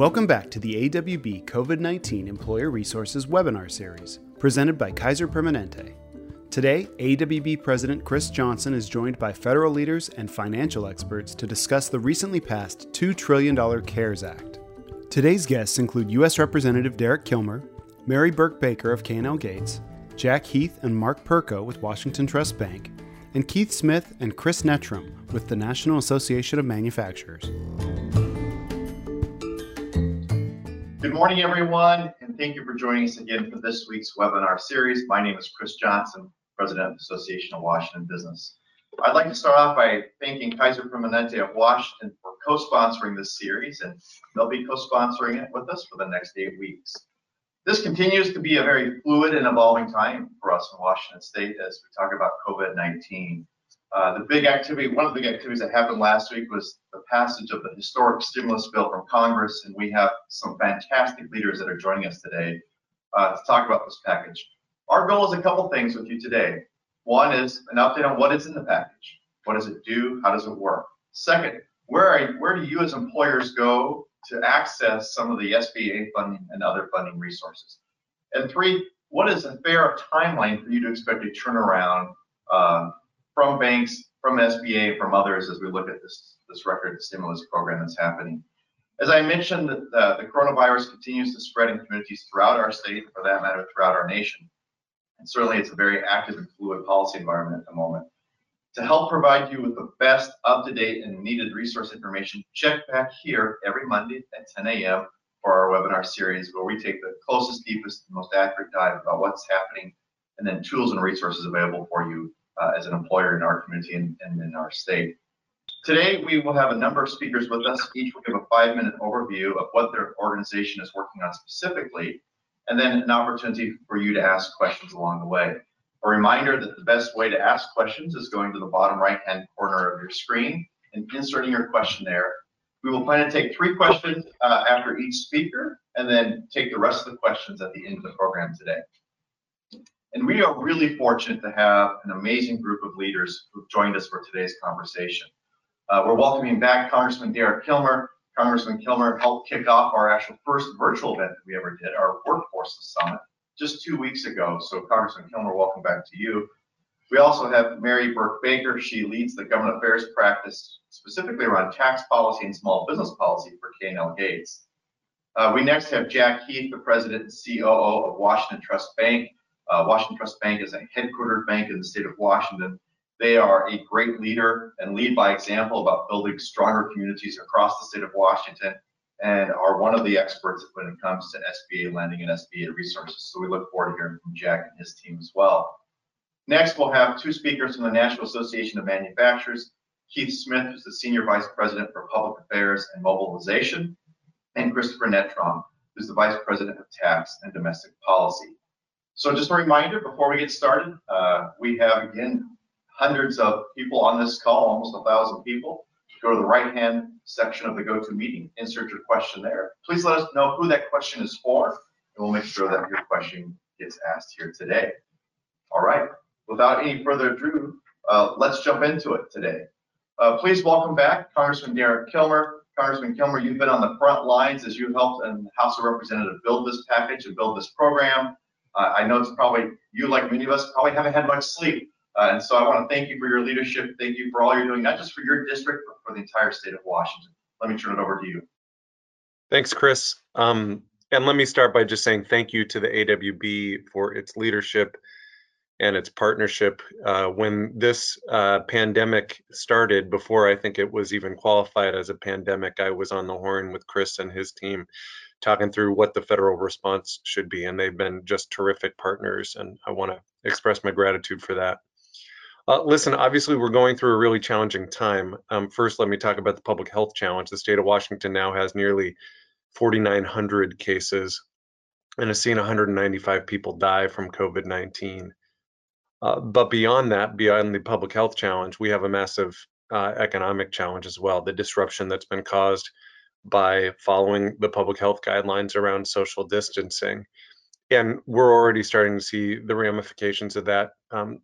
Welcome back to the AWB COVID 19 Employer Resources webinar series, presented by Kaiser Permanente. Today, AWB President Kris Johnson is joined by federal leaders and financial experts to discuss the recently passed $2 trillion CARES Act. Today's guests include U.S. Representative Derek Kilmer, Mary Burke Baker of K&L Gates, Jack Heath and Mark Perko with Washington Trust Bank, and Keith Smith and Chris Netram with the National Association of Manufacturers. Good morning, everyone, and thank you for joining us again for this week's webinar series. My name is Kris Johnson, President of the Association of Washington Business. I'd like to start off by thanking Kaiser Permanente of Washington for co-sponsoring this series, and they'll be co-sponsoring it with us for the next eight weeks. This continues to be a very fluid and evolving time for us in Washington State as we talk about COVID-19. Uh, the big activity, one of the big activities that happened last week was the passage of the historic stimulus bill from Congress, and we have some fantastic leaders that are joining us today uh, to talk about this package. Our goal is a couple things with you today. One is an update on what is in the package. What does it do? How does it work? Second, where, are, where do you as employers go to access some of the SBA funding and other funding resources? And three, what is a fair timeline for you to expect a turnaround uh, from banks, from SBA, from others as we look at this, this record stimulus program that's happening. As I mentioned, the, uh, the coronavirus continues to spread in communities throughout our state, for that matter, throughout our nation. And certainly it's a very active and fluid policy environment at the moment. To help provide you with the best up-to-date and needed resource information, check back here every Monday at 10 a.m. for our webinar series where we take the closest, deepest, and most accurate dive about what's happening and then tools and resources available for you uh, as an employer in our community and, and, in our state. Today, we will have a number of speakers with us. Each will give a five-minute overview of what their organization is working on specifically, and then an opportunity for you to ask questions along the way. A reminder that the best way to ask questions is going to the bottom right-hand corner of your screen and inserting your question there. We will plan to take three questions uh, after each speaker, and then take the rest of the questions at the end of the program today. And we are really fortunate to have an amazing group of leaders who've joined us for today's conversation. Uh, we're welcoming back Congressman Derek Kilmer. Congressman Kilmer helped kick off our actual first virtual event that we ever did, our Workforce Summit, just two weeks ago. So Congressman Kilmer, welcome back to you. We also have Mary Burke Baker. She leads the government affairs practice specifically around tax policy and small business policy for K&L Gates. Uh, we next have Jack Heath, the president and COO of Washington Trust Bank. Uh, Washington Trust Bank is a headquartered bank in the state of Washington. They are a great leader and lead by example about building stronger communities across the state of Washington and are one of the experts when it comes to SBA lending and SBA resources. So we look forward to hearing from Jack and his team as well. Next, we'll have two speakers from the National Association of Manufacturers. Keith Smith, who's the Senior Vice President for Public Affairs and Mobilization, and Christopher Netram, who's the Vice President of Tax and Domestic Policy. So just a reminder before we get started, uh, we have again hundreds of people on this call, almost a thousand people. Go to the right-hand section of the GoToMeeting, insert your question there. Please let us know who that question is for, and we'll make sure that your question gets asked here today. All right, without any further ado, uh, let's jump into it today. Uh, please welcome back Congressman Derek Kilmer. Congressman Kilmer, you've been on the front lines as you helped the House of Representatives build this package and build this program. Uh, I know it's probably you, like many of us, probably haven't had much sleep. Uh, and so I want to thank you for your leadership. Thank you for all you're doing, not just for your district, but for the entire state of Washington. Let me turn it over to you. Thanks, Kris. Um, and let me start by just saying thank you to the AWB for its leadership and its partnership. Uh, when this uh, pandemic started, before I think it was even qualified as a pandemic, I was on the horn with Kris and his team talking through what the federal response should be. And they've been just terrific partners. And I want to express my gratitude for that. Uh, listen, obviously, we're going through a really challenging time. Um, first, let me talk about the public health challenge. The state of Washington now has nearly 4,900 cases and has seen 195 people die from COVID 19. Uh, but beyond that, beyond the public health challenge, we have a massive uh, economic challenge as well. The disruption that's been caused by following the public health guidelines around social distancing. And we're already starting to see the ramifications of that. Um,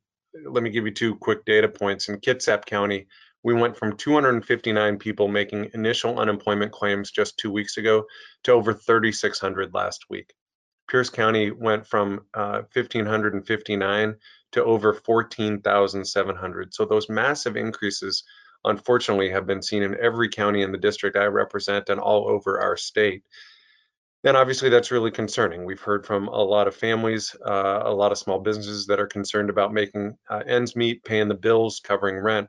let me give you two quick data points. In Kitsap County, We went from 259 people making initial unemployment claims just two weeks ago to over 3,600 last week. Pierce County went from uh, 1,559 to over 14,700. So those massive increases, unfortunately, have been seen in every county in the district I represent and all over our state. And obviously, that's really concerning. We've heard from a lot of families, uh, a lot of small businesses that are concerned about making uh, ends meet, paying the bills, covering rent.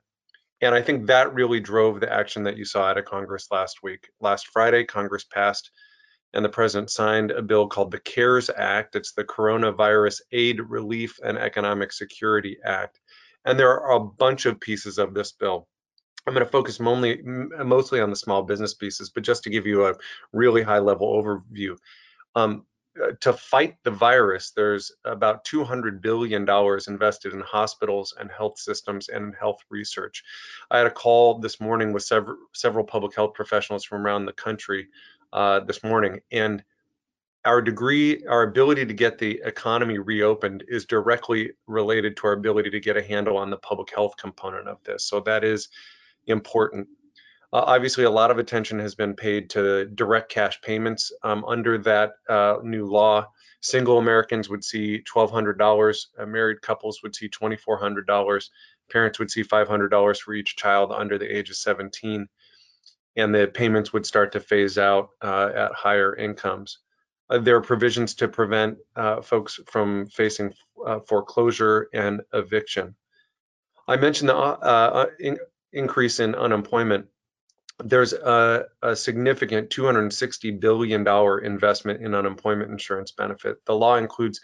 And I think that really drove the action that you saw out of Congress last week. Last Friday, Congress passed and the president signed a bill called the CARES Act. It's the Coronavirus Aid, Relief, and Economic Security Act. And there are a bunch of pieces of this bill. I'm going to focus mostly, mostly on the small business pieces, but just to give you a really high level overview. Um, uh, to fight the virus, there's about $200 billion invested in hospitals and health systems and health research. I had a call this morning with several, several public health professionals from around the country uh, this morning, and our degree, our ability to get the economy reopened is directly related to our ability to get a handle on the public health component of this. So that is important. Uh, obviously, a lot of attention has been paid to direct cash payments. Um, under that uh, new law, single Americans would see $1,200, uh, married couples would see $2,400, parents would see $500 for each child under the age of 17, and the payments would start to phase out uh, at higher incomes. Uh, there are provisions to prevent uh, folks from facing foreclosure and eviction. I mentioned the in increase in unemployment there's a, a, significant $260 billion investment in unemployment insurance benefit. The law includes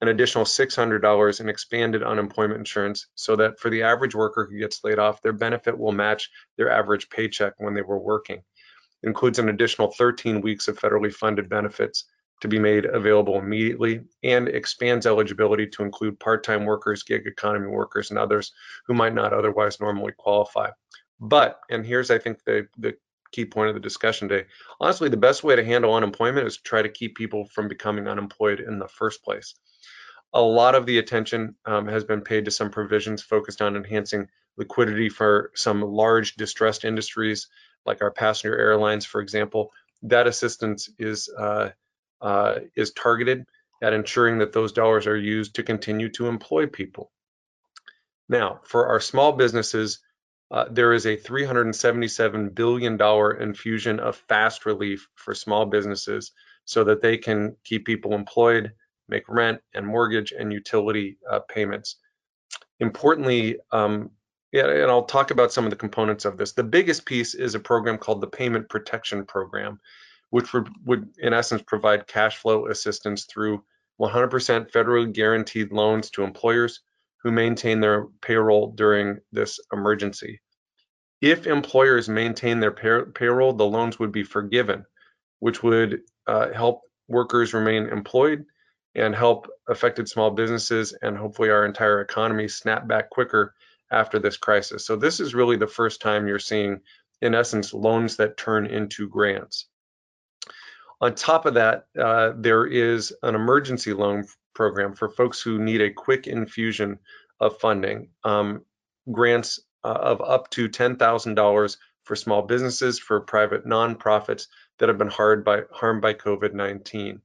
an additional $600 in expanded unemployment insurance so that for the average worker who gets laid off, their benefit will match their average paycheck when they were working. It includes an additional 13 weeks of federally funded benefits to be made available immediately and expands eligibility to include part-time workers, gig economy workers, and others who might not otherwise normally qualify. But, and here's I think the, the key point of the discussion today, honestly, the best way to handle unemployment is to try to keep people from becoming unemployed in the first place. A lot of the attention um, has been paid to some provisions focused on enhancing liquidity for some large distressed industries like our passenger airlines, for example. That assistance is uh, uh, is targeted at ensuring that those dollars are used to continue to employ people. Now, for our small businesses, uh, there is a $377 billion infusion of fast relief for small businesses so that they can keep people employed, make rent and mortgage and utility uh, payments. Importantly, um, yeah, and I'll talk about some of the components of this. The biggest piece is a program called the Payment Protection Program, which would, would in essence provide cash flow assistance through 100% federally guaranteed loans to employers who maintain their payroll during this emergency. If employers maintain their pay payroll, the loans would be forgiven, which would uh, help workers remain employed and help affected small businesses and hopefully our entire economy snap back quicker after this crisis. So this is really the first time you're seeing, in essence, loans that turn into grants. On top of that, uh, there is an emergency loan program for folks who need a quick infusion of funding. Um, grants uh, of up to $10,000 for small businesses, for private nonprofits that have been hard by, harmed by COVID-19.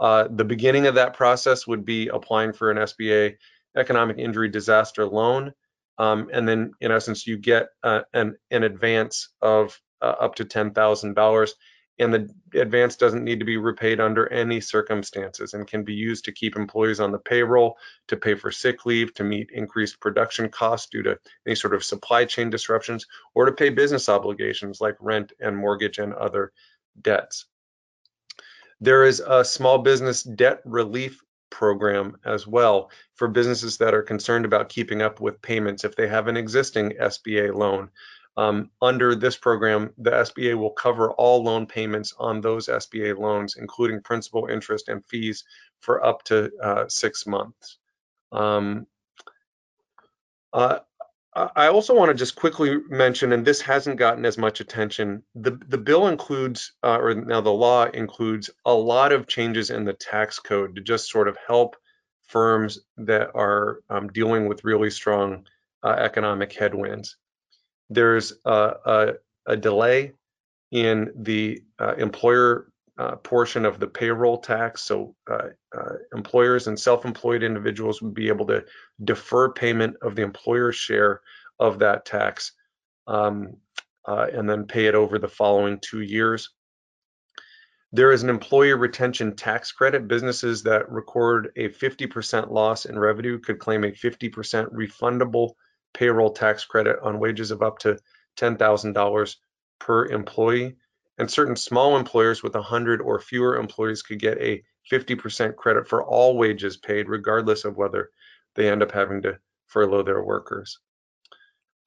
Uh, the beginning of that process would be applying for an SBA economic injury disaster loan. Um, and then in essence, you get uh, an, an advance of uh, up to $10,000 and the advance doesn't need to be repaid under any circumstances and can be used to keep employees on the payroll, to pay for sick leave, to meet increased production costs due to any sort of supply chain disruptions, or to pay business obligations like rent and mortgage and other debts. There is a small business debt relief program as well for businesses that are concerned about keeping up with payments if they have an existing SBA loan um, under this program, the SBA will cover all loan payments on those SBA loans, including principal, interest, and fees for up to uh, six months. Um, uh, I also want to just quickly mention, and this hasn't gotten as much attention, the, the bill includes, uh, or now the law includes a lot of changes in the tax code to just sort of help firms that are um, dealing with really strong uh, economic headwinds. There's a, a, a delay in the uh, employer uh, portion of the payroll tax. So uh, uh, employers and self-employed individuals would be able to defer payment of the employer's share of that tax um, uh, and then pay it over the following two years. There is an employer retention tax credit. Businesses that record a 50% loss in revenue could claim a 50% refundable payroll tax credit on wages of up to $10,000 per employee. And certain small employers with 100 or fewer employees could get a 50% credit for all wages paid, regardless of whether they end up having to furlough their workers.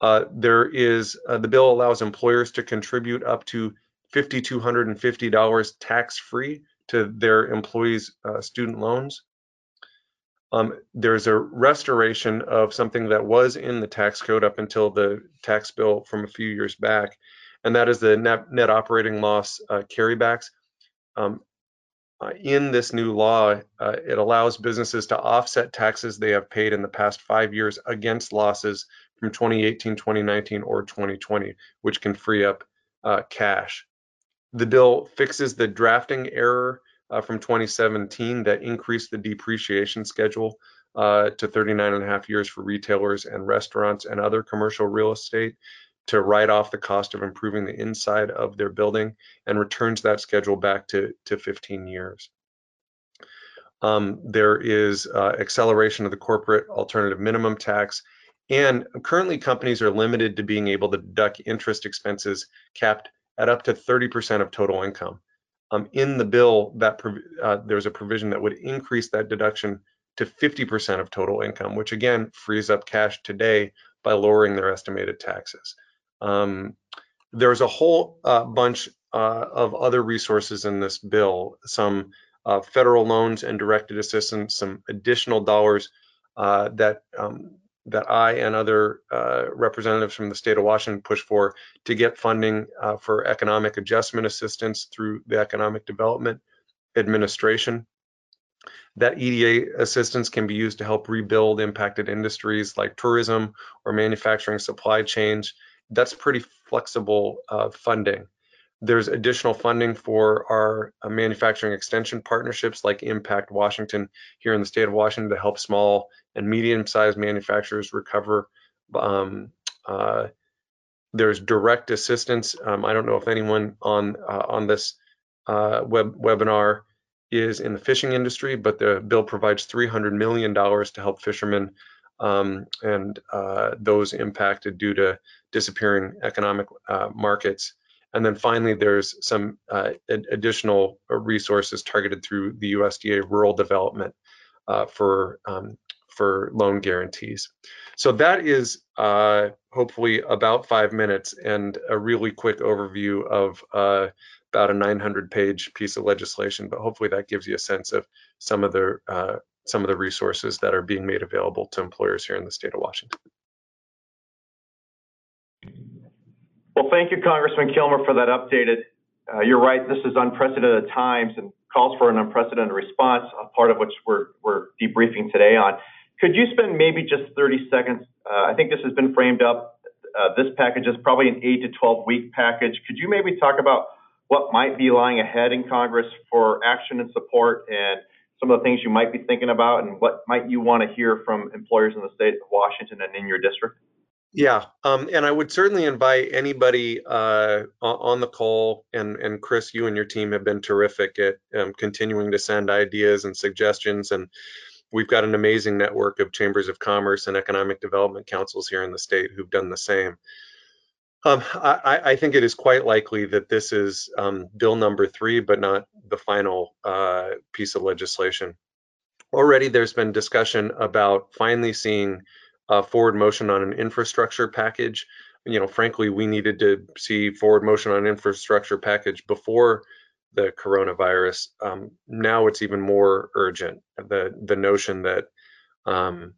Uh, there is uh, the bill allows employers to contribute up to $5,250 tax free to their employees' uh, student loans. Um, there's a restoration of something that was in the tax code up until the tax bill from a few years back, and that is the net, net operating loss uh, carrybacks. Um, uh, in this new law, uh, it allows businesses to offset taxes they have paid in the past five years against losses from 2018, 2019, or 2020, which can free up uh, cash. The bill fixes the drafting error uh, from 2017 that increased the depreciation schedule uh, to 39 and a half years for retailers and restaurants and other commercial real estate to write off the cost of improving the inside of their building and returns that schedule back to, to 15 years. Um, there is uh, acceleration of the corporate alternative minimum tax and currently companies are limited to being able to deduct interest expenses capped at up to 30% of total income. Um, in the bill, that uh, there's a provision that would increase that deduction to 50% of total income, which again frees up cash today by lowering their estimated taxes. Um, there's a whole uh, bunch uh, of other resources in this bill, some uh, federal loans and directed assistance, some additional dollars uh, that um, that I and other uh, representatives from the state of Washington push for to get funding uh, for economic adjustment assistance through the Economic Development Administration. That EDA assistance can be used to help rebuild impacted industries like tourism or manufacturing supply chains that's pretty flexible uh, funding. There's additional funding for our uh, manufacturing extension partnerships like Impact Washington here in the state of Washington to help small and medium-sized manufacturers recover. Um, uh, there's direct assistance. Um, I don't know if anyone on uh, on this uh, web webinar is in the fishing industry, but the bill provides $300 million to help fishermen um, and uh, those impacted due to disappearing economic uh, markets. And then finally, there's some uh, additional resources targeted through the USDA rural development uh, for um, for loan guarantees. So that is uh, hopefully about five minutes and a really quick overview of uh, about a 900 page piece of legislation, but hopefully that gives you a sense of some of the uh, some of the resources that are being made available to employers here in the state of Washington. Well, thank you, Congressman Kilmer, for that updated. Uh, you're right, this is unprecedented times and calls for an unprecedented response, a part of which we're, we're debriefing today on. Could you spend maybe just 30 seconds? Uh, I think this has been framed up. Uh, this package is probably an 8 to 12 week package. Could you maybe talk about what might be lying ahead in Congress for action and support and some of the things you might be thinking about and what might you want to hear from employers in the state of Washington and in your district? Yeah, um, and I would certainly invite anybody uh, on the call, and, and Kris, you and your team have been terrific at um, continuing to send ideas and suggestions, and we've got an amazing network of chambers of commerce and economic development councils here in the state who've done the same. Um, I, I, think it is quite likely that this is um, bill number three, but not the final uh, piece of legislation. Already there's been discussion about finally seeing uh, forward motion on an infrastructure package. You know, frankly, we needed to see forward motion on infrastructure package before the coronavirus. Um, now it's even more urgent. The the notion that um,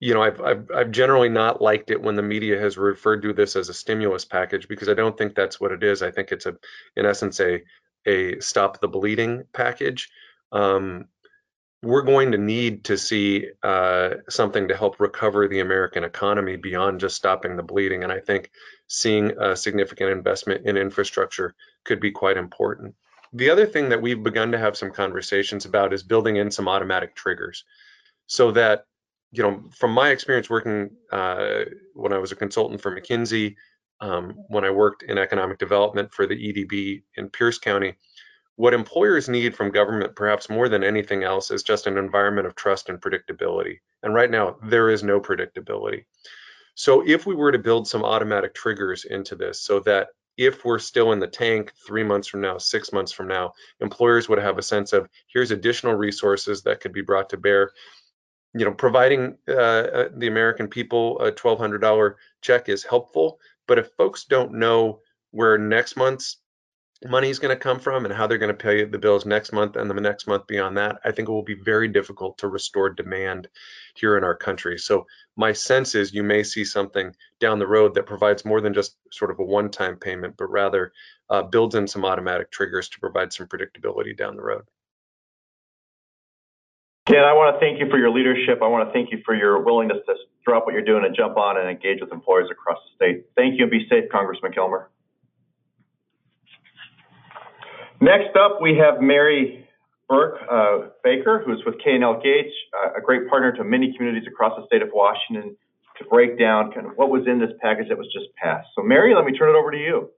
you know, I've, I've, I've generally not liked it when the media has referred to this as a stimulus package because I don't think that's what it is. I think it's a, in essence, a a stop the bleeding package. Um, we're going to need to see uh, something to help recover the American economy beyond just stopping the bleeding. And I think seeing a significant investment in infrastructure could be quite important. The other thing that we've begun to have some conversations about is building in some automatic triggers so that, you know, from my experience working uh, when I was a consultant for McKinsey, um, when I worked in economic development for the EDB in Pierce County, what employers need from government, perhaps more than anything else, is just an environment of trust and predictability. And right now, there is no predictability. So if we were to build some automatic triggers into this so that if we're still in the tank three months from now, six months from now, employers would have a sense of here's additional resources that could be brought to bear. You know, providing uh, uh the American people a $1,200 check is helpful, but if folks don't know where next month's money is going to come from and how they're going to pay the bills next month and the next month beyond that, I think it will be very difficult to restore demand here in our country. So my sense is you may see something down the road that provides more than just sort of a one-time payment, but rather uh, builds in some automatic triggers to provide some predictability down the road. Ken, I want to thank you for your leadership. I want to thank you for your willingness to drop what you're doing and jump on and engage with employers across the state. Thank you and be safe, Congressman Kilmer. Next up, we have Mary Burke uh, Baker, who's with K&L Gates, uh, a great partner to many communities across the state of Washington to break down kind of what was in this package that was just passed. So Mary, let me turn it over to you.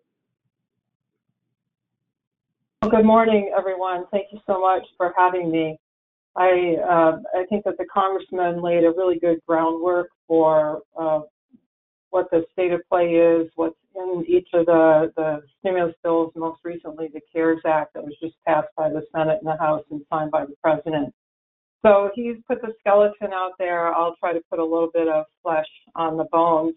Well, good morning, everyone. Thank you so much for having me. I uh, I think that the congressman laid a really good groundwork for uh, what the state of play is, what's in each of the, the stimulus bills, most recently the CARES Act that was just passed by the Senate and the House and signed by the President. So he's put the skeleton out there. I'll try to put a little bit of flesh on the bones.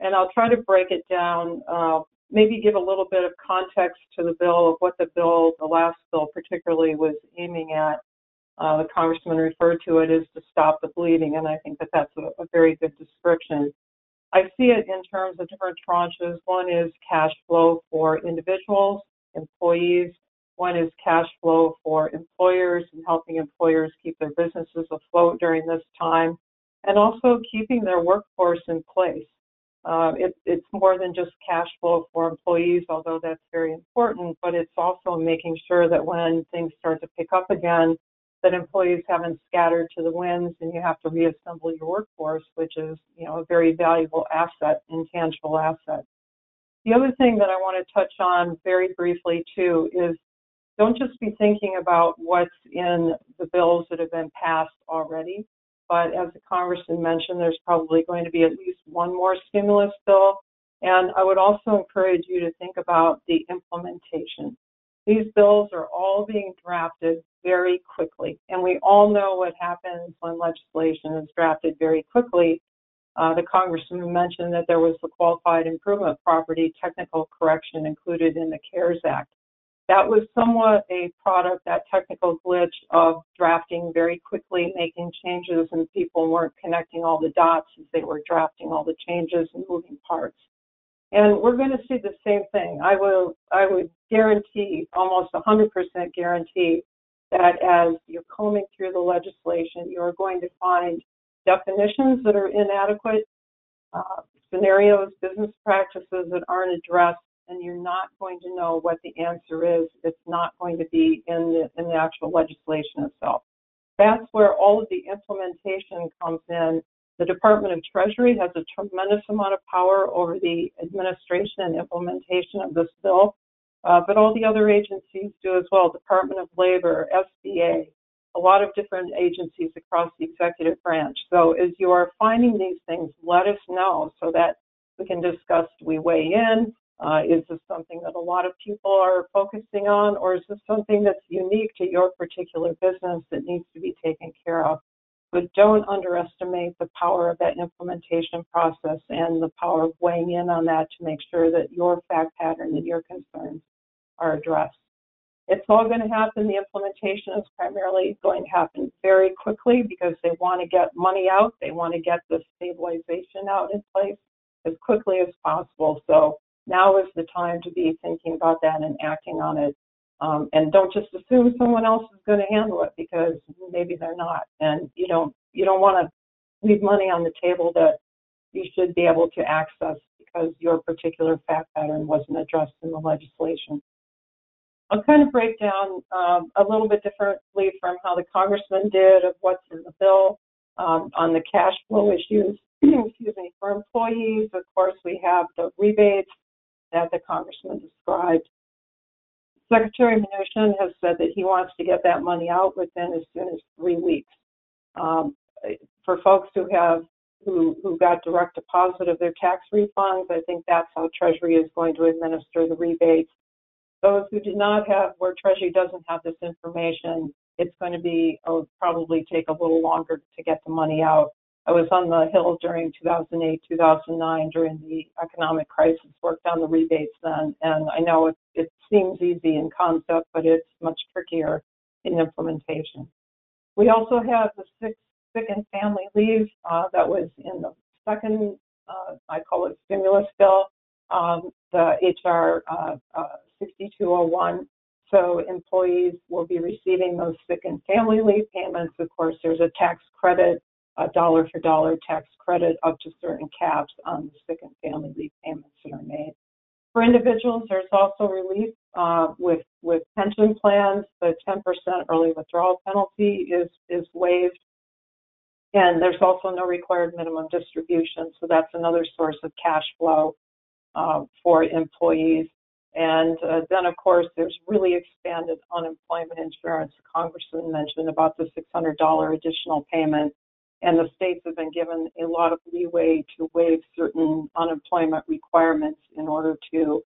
And I'll try to break it down, uh, maybe give a little bit of context to the bill of what the bill, the last bill particularly, was aiming at. Uh, the congressman referred to it as to stop the bleeding, and I think that that's a, a very good description. I see it in terms of different tranches. One is cash flow for individuals, employees. One is cash flow for employers and helping employers keep their businesses afloat during this time, and also keeping their workforce in place. Uh, it, it's more than just cash flow for employees, although that's very important, but it's also making sure that when things start to pick up again, that employees haven't scattered to the winds and you have to reassemble your workforce, which is, you know, a very valuable asset, intangible asset. The other thing that I want to touch on very briefly too is don't just be thinking about what's in the bills that have been passed already, but as the congressman mentioned, there's probably going to be at least one more stimulus bill. And I would also encourage you to think about the implementation. These bills are all being drafted very quickly, and we all know what happens when legislation is drafted very quickly. Uh, the congressman mentioned that there was the qualified improvement property technical correction included in the CARES Act. That was somewhat a product, that technical glitch of drafting very quickly, making changes, and people weren't connecting all the dots as they were drafting all the changes and moving parts. And we're going to see the same thing. I will, I would guarantee, almost 100% guarantee, that as you're combing through the legislation, you are going to find definitions that are inadequate, uh, scenarios, business practices that aren't addressed, and you're not going to know what the answer is. It's not going to be in the, in the actual legislation itself. That's where all of the implementation comes in the Department of Treasury has a tremendous amount of power over the administration and implementation of this bill, uh, but all the other agencies do as well. Department of Labor, SBA, a lot of different agencies across the executive branch. So as you are finding these things, let us know so that we can discuss. We weigh in? Uh, is this something that a lot of people are focusing on, or is this something that's unique to your particular business that needs to be taken care of? But don't underestimate the power of that implementation process and the power of weighing in on that to make sure that your fact pattern and your concerns are addressed. It's all going to happen. The implementation is primarily going to happen very quickly because they want to get money out. They want to get the stabilization out in place as quickly as possible. So now is the time to be thinking about that and acting on it Um, and don't just assume someone else is going to handle it because maybe they're not. And you don't you don't want to leave money on the table that you should be able to access because your particular fact pattern wasn't addressed in the legislation. I'll kind of break down um, a little bit differently from how the congressman did of what's in the bill um, on the cash flow issues. Excuse me. For employees, of course, we have the rebates that the congressman described. Secretary Mnuchin has said that he wants to get that money out within as soon as three weeks. Um, for folks who have who, who got direct deposit of their tax refunds, I think that's how Treasury is going to administer the rebates. Those who do not have, where Treasury doesn't have this information, it's going to be oh, probably take a little longer to get the money out. I was on the Hill during 2008, 2009 during the economic crisis, worked on the rebates then, and I know it, it seems easy in concept, but it's much trickier in implementation. We also have the sick, sick and family leave uh, that was in the second, uh, I call it stimulus bill, um, the HR uh, uh 6201. So employees will be receiving those sick and family leave payments. Of course, there's a tax credit a dollar for dollar tax credit up to certain caps on the sick and family leave payments that are made. For individuals, there's also relief uh, with with pension plans. The 10% early withdrawal penalty is is waived, and there's also no required minimum distribution. So that's another source of cash flow uh, for employees. And uh, then, of course, there's really expanded unemployment insurance. The congressman mentioned about the $600 additional payment and the states have been given a lot of leeway to waive certain unemployment requirements in order to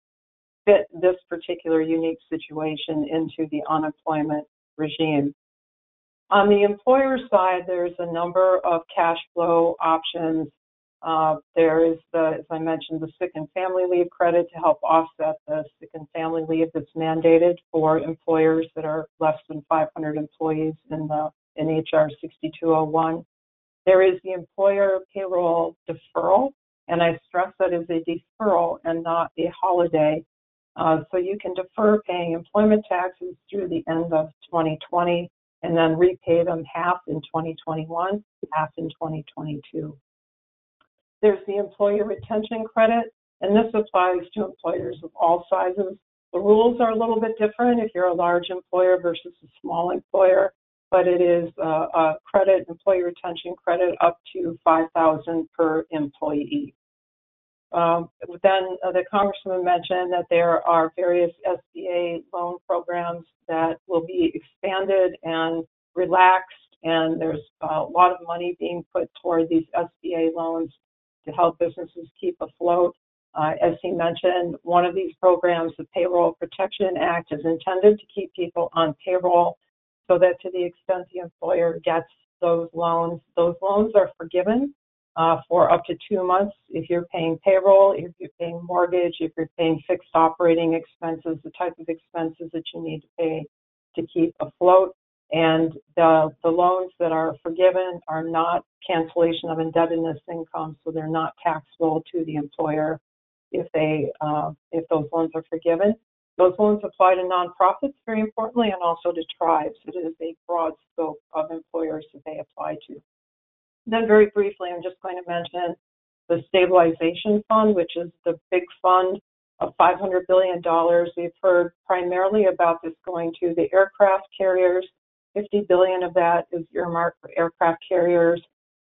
fit this particular unique situation into the unemployment regime. On the employer side, there's a number of cash flow options. Uh, there is the, as I mentioned, the sick and family leave credit to help offset the sick and family leave that's mandated for employers that are less than 500 employees in the in HR 6201. There is the employer payroll deferral, and I stress that is a deferral and not a holiday. Uh, so you can defer paying employment taxes through the end of 2020 and then repay them half in 2021, half in 2022. There's the employer retention credit, and this applies to employers of all sizes. The rules are a little bit different if you're a large employer versus a small employer but it is uh, a credit, employee retention credit up to 5000 per employee. Um, then uh, the congressman mentioned that there are various SBA loan programs that will be expanded and relaxed, and there's a lot of money being put toward these SBA loans to help businesses keep afloat. Uh, as he mentioned, one of these programs, the Payroll Protection Act, is intended to keep people on payroll so that to the extent the employer gets those loans, those loans are forgiven uh, for up to two months if you're paying payroll, if you're paying mortgage, if you're paying fixed operating expenses, the type of expenses that you need to pay to keep afloat. And the, the loans that are forgiven are not cancellation of indebtedness income, so they're not taxable to the employer if they uh, if those loans are forgiven. Those loans apply to nonprofits, very importantly, and also to tribes. It is a broad scope of employers that they apply to. Then, very briefly, I'm just going to mention the Stabilization Fund, which is the big fund of $500 billion. We've heard primarily about this going to the aircraft carriers. 50 billion of that is earmarked for aircraft carriers.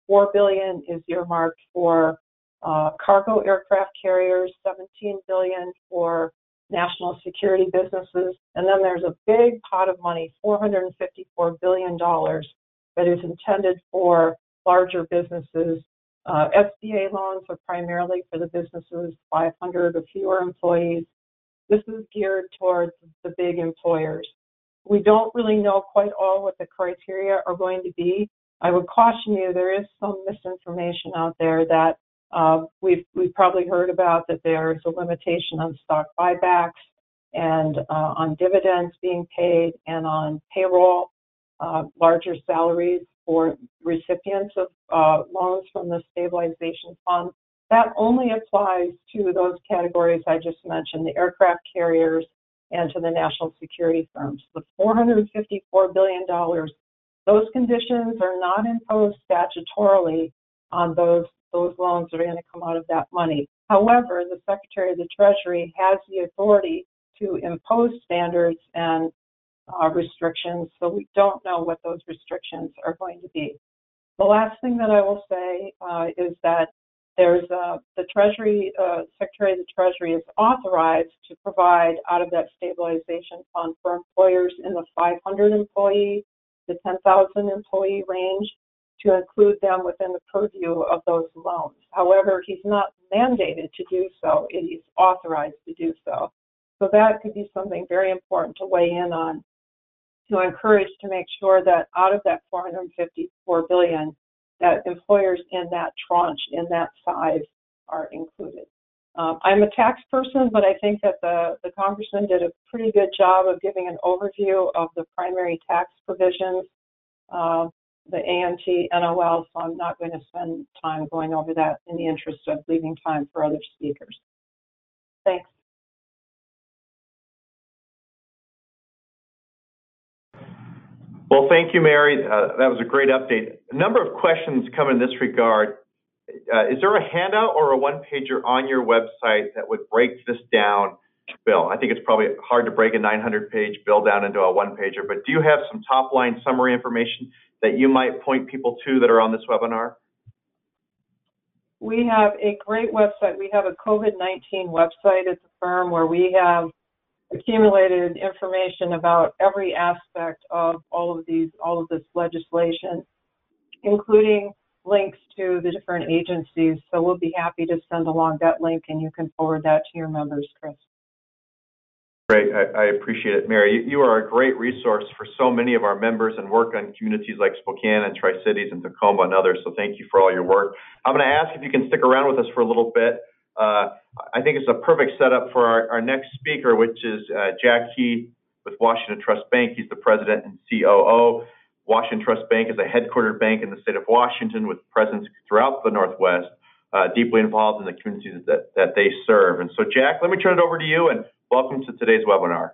4 billion is earmarked for uh, cargo aircraft carriers. 17 billion for national security businesses. And then there's a big pot of money, $454 billion, that is intended for larger businesses. Uh, SBA loans are primarily for the businesses 500 or fewer employees. This is geared towards the big employers. We don't really know quite all what the criteria are going to be. I would caution you there is some misinformation out there that uh, we've we've probably heard about that there's a limitation on stock buybacks and uh, on dividends being paid and on payroll, uh, larger salaries for recipients of uh, loans from the stabilization fund. That only applies to those categories I just mentioned: the aircraft carriers and to the national security firms. The $454 billion, those conditions are not imposed statutorily on those, those loans are going to come out of that money. However, the Secretary of the Treasury has the authority to impose standards and uh, restrictions, so we don't know what those restrictions are going to be. The last thing that I will say uh, is that there's the Treasury, uh, Secretary of the Treasury is authorized to provide out of that stabilization fund for employers in the 500 employee, the 10,000 employee range to include them within the purview of those loans. However, he's not mandated to do so. He's authorized to do so. So that could be something very important to weigh in on to encourage to make sure that out of that 454 billion, that employers in that tranche, in that size, are included. Um, I'm a tax person, but I think that the, the congressman did a pretty good job of giving an overview of the primary tax provisions, uh, the AMT, NOL, so I'm not going to spend time going over that in the interest of leaving time for other speakers. Thanks. Well, thank you, Mary. Uh, that was a great update. A number of questions come in this regard. Uh, is there a handout or a one-pager on your website that would break this down, Bill? I think it's probably hard to break a 900-page bill down into a one-pager, but do you have some top-line summary information that you might point people to that are on this webinar? We have a great website. We have a COVID-19 website at the firm where we have accumulated information about every aspect of all of these, all of this legislation, including links to the different agencies. So we'll be happy to send along that link and you can forward that to your members, Kris. Great, I, appreciate it. Mary, you, are a great resource for so many of our members and work on communities like Spokane and Tri-Cities and Tacoma and others, so thank you for all your work. I'm gonna ask if you can stick around with us for a little bit. Uh, I think it's a perfect setup for our, our next speaker, which is uh, Jack Heath with Washington Trust Bank. He's the president and COO. Washington Trust Bank is a headquartered bank in the state of Washington with presence throughout the Northwest, uh, deeply involved in the communities that, that they serve. And so, Jack, let me turn it over to you and welcome to today's webinar.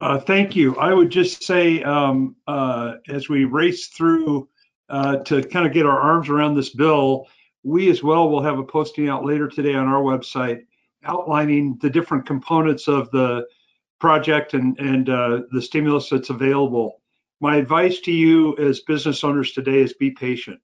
Uh, thank you. I would just say, um, uh, as we race through uh, to kind of get our arms around this bill, we as well will have a posting out later today on our website outlining the different components of the project and, and uh, the stimulus that's available. My advice to you as business owners today is be patient.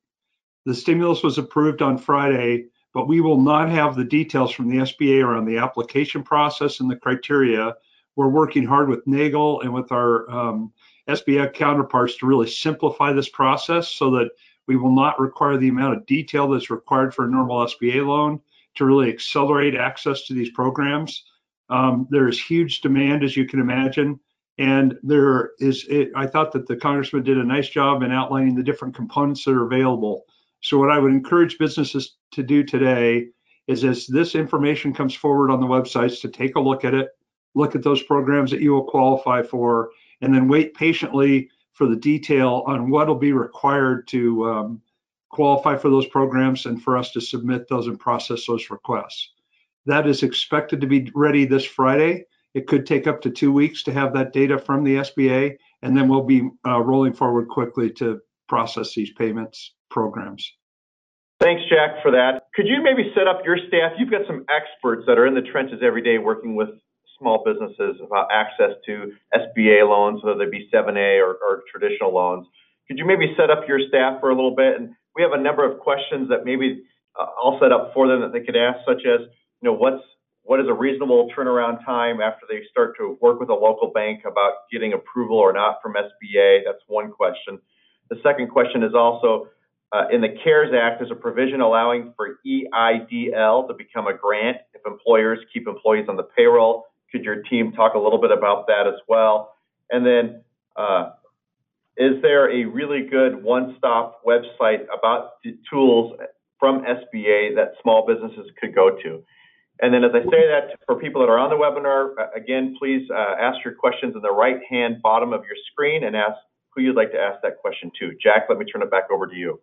The stimulus was approved on Friday, but we will not have the details from the SBA around the application process and the criteria. We're working hard with NAGGL and with our um, SBA counterparts to really simplify this process so that we will not require the amount of detail that's required for a normal SBA loan to really accelerate access to these programs. Um, there is huge demand, as you can imagine, and there is. It, I thought that the congressman did a nice job in outlining the different components that are available. So, what I would encourage businesses to do today is, as this information comes forward on the websites, to take a look at it, look at those programs that you will qualify for, and then wait patiently for the detail on what will be required to um, qualify for those programs and for us to submit those and process those requests. That is expected to be ready this Friday. It could take up to two weeks to have that data from the SBA, and then we'll be uh, rolling forward quickly to process these payments programs. Thanks, Jack, for that. Could you maybe set up your staff? You've got some experts that are in the trenches every day working with small businesses about access to SBA loans, whether they be 7A or, or traditional loans. Could you maybe set up your staff for a little bit? And we have a number of questions that maybe uh, I'll set up for them that they could ask, such as, you know, what's what is a reasonable turnaround time after they start to work with a local bank about getting approval or not from SBA? That's one question. The second question is also, uh, in the CARES Act, there's a provision allowing for EIDL to become a grant if employers keep employees on the payroll could your team talk a little bit about that as well? And then, uh, is there a really good one-stop website about tools from SBA that small businesses could go to? And then as I say that, for people that are on the webinar, again, please uh, ask your questions in the right-hand bottom of your screen and ask who you'd like to ask that question to. Jack, let me turn it back over to you.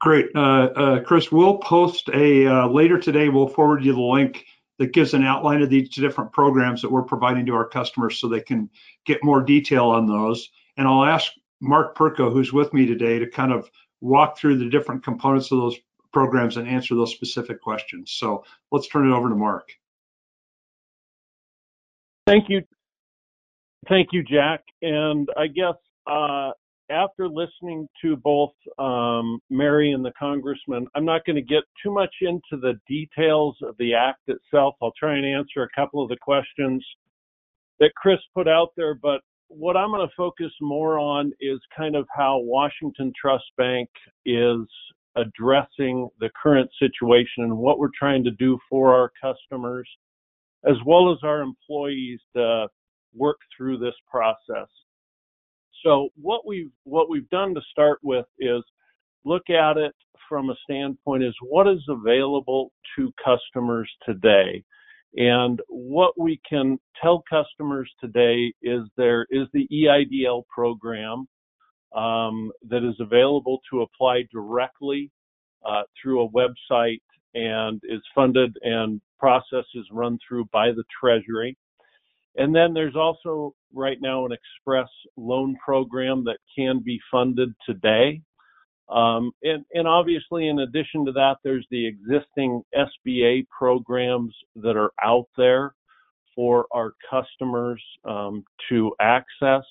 Great. Uh, uh, Kris, we'll post a, uh, later today, we'll forward you the link that gives an outline of these different programs that we're providing to our customers so they can get more detail on those. And I'll ask Mark Perko, who's with me today, to kind of walk through the different components of those programs and answer those specific questions. So let's turn it over to Mark. Thank you. Thank you, Jack. And I guess uh, after listening to both um, Mary and the congressman, I'm not going to get too much into the details of the act itself. I'll try and answer a couple of the questions that Chris put out there, but what I'm going to focus more on is kind of how Washington Trust Bank is addressing the current situation and what we're trying to do for our customers, as well as our employees to work through this process. So what we've what we've done to start with is look at it from a standpoint is what is available to customers today. And what we can tell customers today is there is the EIDL program um, that is available to apply directly uh, through a website and is funded and processes run through by the Treasury. And then there's also right now an express loan program that can be funded today. Um, and, and, obviously, in addition to that, there's the existing SBA programs that are out there for our customers um, to access.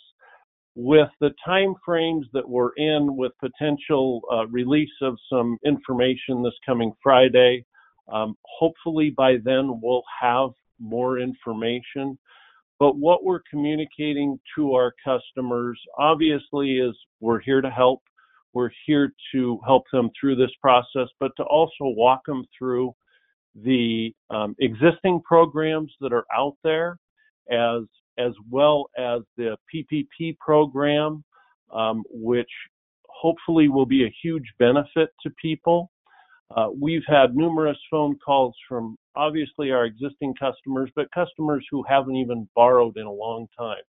With the time frames that we're in, with potential uh, release of some information this coming Friday, um, hopefully by then we'll have more information. But what we're communicating to our customers, obviously, is we're here to help. We're here to help them through this process, but to also walk them through the um, existing programs that are out there, as as well as the PPP program, um, which hopefully will be a huge benefit to people. Uh, we've had numerous phone calls from obviously our existing customers, but customers who haven't even borrowed in a long time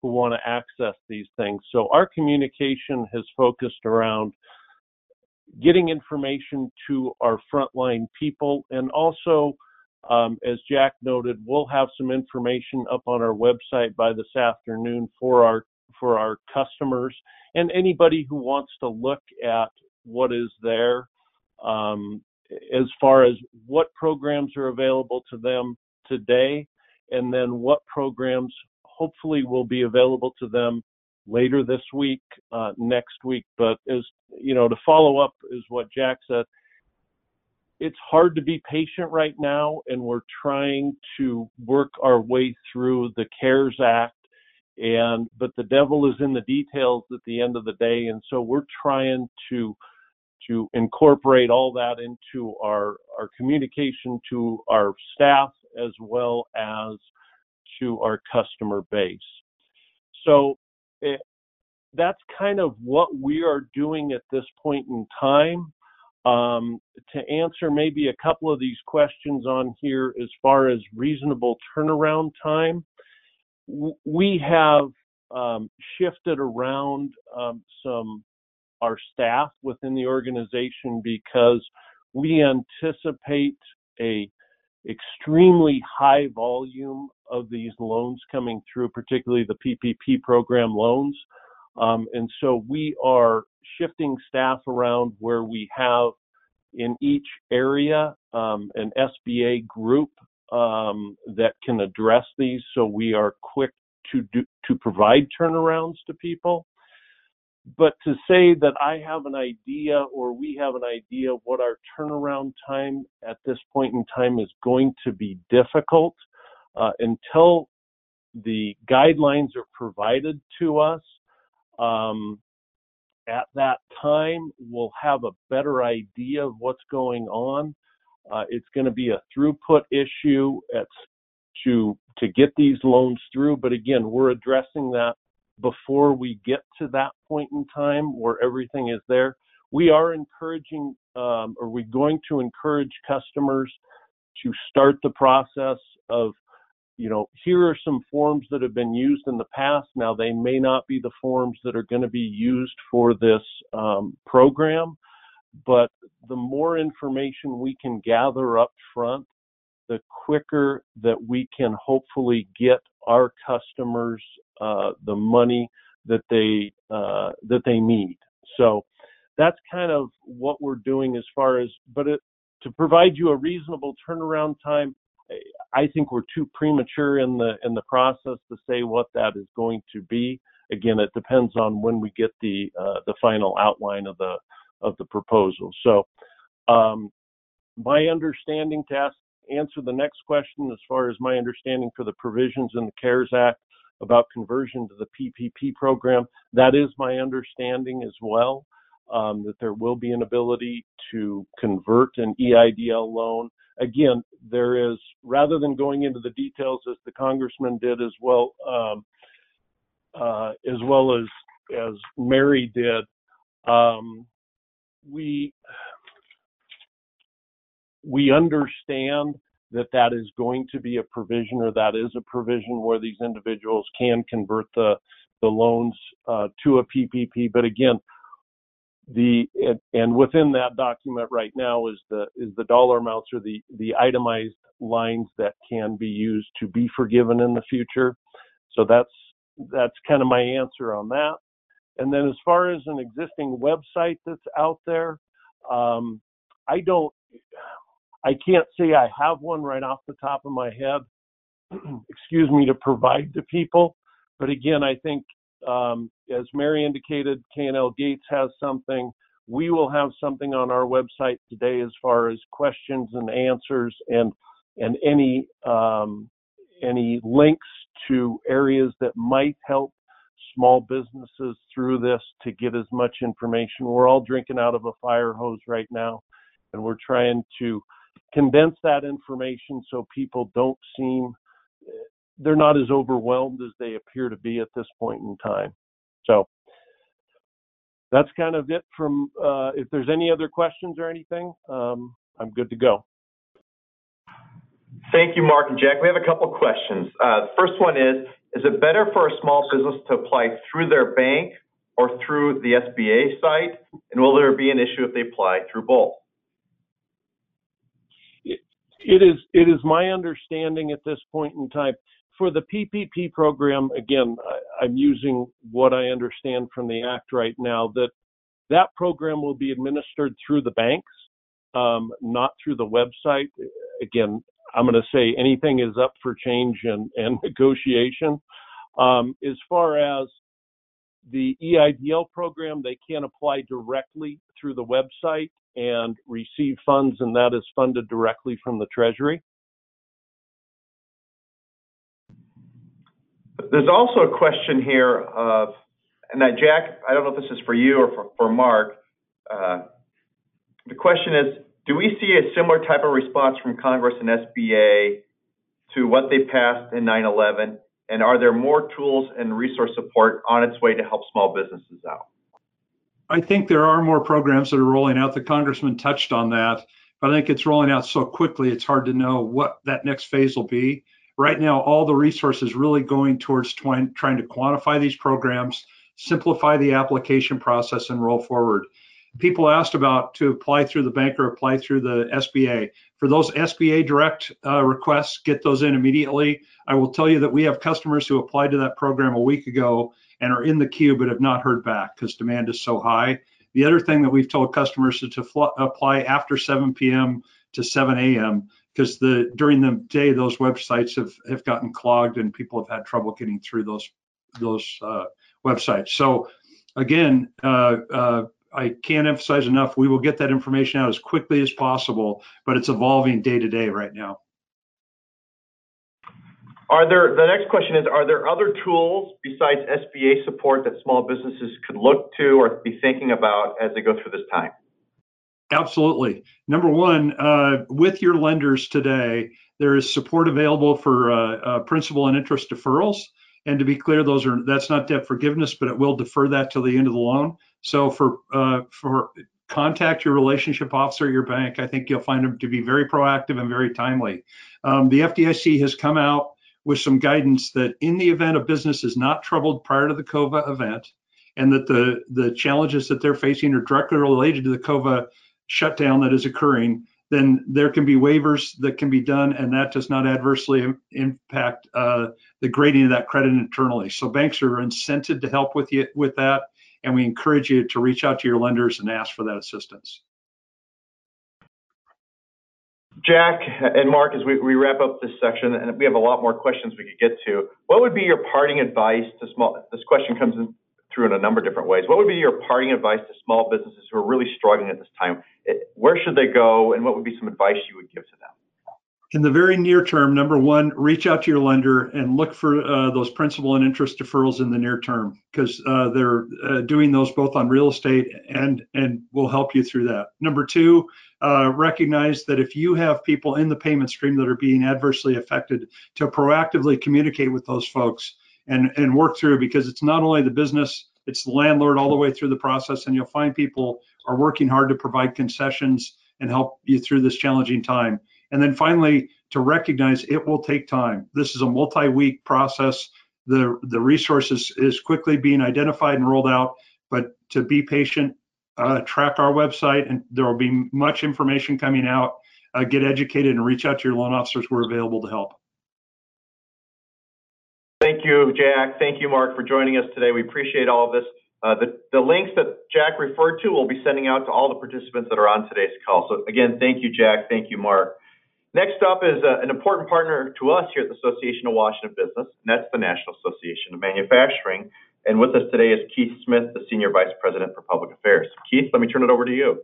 who want to access these things. So our communication has focused around getting information to our frontline people and also um, as Jack noted, we'll have some information up on our website by this afternoon for our for our customers and anybody who wants to look at what is there um, as far as what programs are available to them today, and then what programs hopefully will be available to them later this week, uh, next week. But as you know, to follow up is what Jack said. It's hard to be patient right now, and we're trying to work our way through the CARES Act. And but the devil is in the details at the end of the day, and so we're trying to to incorporate all that into our, our communication to our staff as well as to our customer base. So it, that's kind of what we are doing at this point in time. Um, to answer maybe a couple of these questions on here as far as reasonable turnaround time, we have um, shifted around um, some our staff within the organization because we anticipate a extremely high volume of these loans coming through, particularly the PPP program loans. Um, and so we are shifting staff around where we have in each area um, an SBA group um, that can address these so we are quick to do, to provide turnarounds to people. But to say that I have an idea or we have an idea what our turnaround time at this point in time is going to be difficult uh, until the guidelines are provided to us. Um, at that time, we'll have a better idea of what's going on. Uh, it's going to be a throughput issue to to get these loans through. But again, we're addressing that before we get to that point in time where everything is there. We are encouraging, um, or we're going to encourage customers to start the process of, you know, here are some forms that have been used in the past. Now, they may not be the forms that are going to be used for this um, program, but the more information we can gather up front the quicker that we can hopefully get our customers uh, the money that they uh, that they need. So that's kind of what we're doing as far as, but it, to provide you a reasonable turnaround time, I think we're too premature in the in the process to say what that is going to be. Again, it depends on when we get the uh, the final outline of the of the proposal. So, um, my understanding to ask, answer the next question, as far as my understanding for the provisions in the CARES Act about conversion to the PPP program, that is my understanding as well. Um, that there will be an ability to convert an EIDL loan. Again, there is, rather than going into the details as the congressman did as well, um, uh, as well as as Mary did, um, we we understand that that is going to be a provision or that is a provision where these individuals can convert the the loans uh, to a PPP. But again, the and within that document right now is the is the dollar amounts or the the itemized lines that can be used to be forgiven in the future. So that's that's kind of my answer on that. And then as far as an existing website that's out there, um, I don't, I can't say I have one right off the top of my head, excuse me, to provide to people. But again, I think um, as Mary indicated, K&L Gates has something. We will have something on our website today as far as questions and answers and and any um, any links to areas that might help small businesses through this to get as much information. We're all drinking out of a fire hose right now, and we're trying to condense that information so people don't seem they're not as overwhelmed as they appear to be at this point in time. So that's kind of it from uh, if there's any other questions or anything, um, I'm good to go. Thank you, Mark and Jack. We have a couple questions. Uh, the first one is, is it better for a small business to apply through their bank or through the SBA site? And will there be an issue if they apply through both? It is, it is my understanding at this point in time for the PPP program, again, I, I'm using what I understand from the act right now that that program will be administered through the banks, um, not through the website. Again, I'm going to say anything is up for change and, and negotiation. Um, as far as the EIDL program, they can apply directly through the website and receive funds, and that is funded directly from the Treasury. There's also a question here of, and that Jack, I don't know if this is for you or for, for Mark. Uh, the question is, do we see a similar type of response from Congress and SBA to what they passed in 9/11? And are there more tools and resource support on its way to help small businesses out? I think there are more programs that are rolling out. The congressman touched on that, but I think it's rolling out so quickly it's hard to know what that next phase will be. Right now, all the resources really going towards trying, to quantify these programs, simplify the application process, and roll forward people asked about to apply through the bank or apply through the SBA. For those SBA direct uh, requests, get those in immediately. I will tell you that we have customers who applied to that program a week ago and are in the queue but have not heard back because demand is so high. The other thing that we've told customers is to fl- apply after 7 p.m. to 7 a.m. because the during the day those websites have, have gotten clogged and people have had trouble getting through those those uh, websites. So again, uh, uh I can't emphasize enough. We will get that information out as quickly as possible, but it's evolving day to day right now. Are there, the next question is, are there other tools besides SBA support that small businesses could look to or be thinking about as they go through this time? Absolutely. Number one, uh, with your lenders today, there is support available for uh, uh, principal and interest deferrals. And to be clear, those are that's not debt forgiveness, but it will defer that till the end of the loan. So for uh, for contact your relationship officer at your bank. I think you'll find them to be very proactive and very timely. Um, the FDIC has come out with some guidance that in the event a business is not troubled prior to the COVID event, and that the the challenges that they're facing are directly related to the COVID shutdown that is occurring, then there can be waivers that can be done, and that does not adversely impact uh, the grading of that credit internally. So banks are incented to help with you with that, and we encourage you to reach out to your lenders and ask for that assistance. Jack and Mark, as we, we wrap up this section, and we have a lot more questions we could get to, what would be your parting advice to small? This question comes in through in a number of different ways. What would be your parting advice to small businesses who are really struggling at this time? Where should they go, and what would be some advice you would give to them? In the very near term, number one, reach out to your lender and look for uh, those principal and interest deferrals in the near term because uh, they're uh, doing those both on real estate and and will help you through that. Number two, uh, recognize that if you have people in the payment stream that are being adversely affected, to proactively communicate with those folks and and work through because it's not only the business it's the landlord all the way through the process and you'll find people are working hard to provide concessions and help you through this challenging time and then finally to recognize it will take time this is a multi-week process the the resources is quickly being identified and rolled out but to be patient uh, track our website and there will be much information coming out uh, get educated and reach out to your loan officers we're available to help Thank you, Jack. Thank you, Mark, for joining us today. We appreciate all of this. Uh, the, the links that Jack referred to, we'll be sending out to all the participants that are on today's call. So again, thank you, Jack. Thank you, Mark. Next up is uh, an important partner to us here at the Association of Washington Business, and that's the National Association of Manufacturing. And with us today is Keith Smith, the Senior Vice President for Public Affairs. Keith, let me turn it over to you.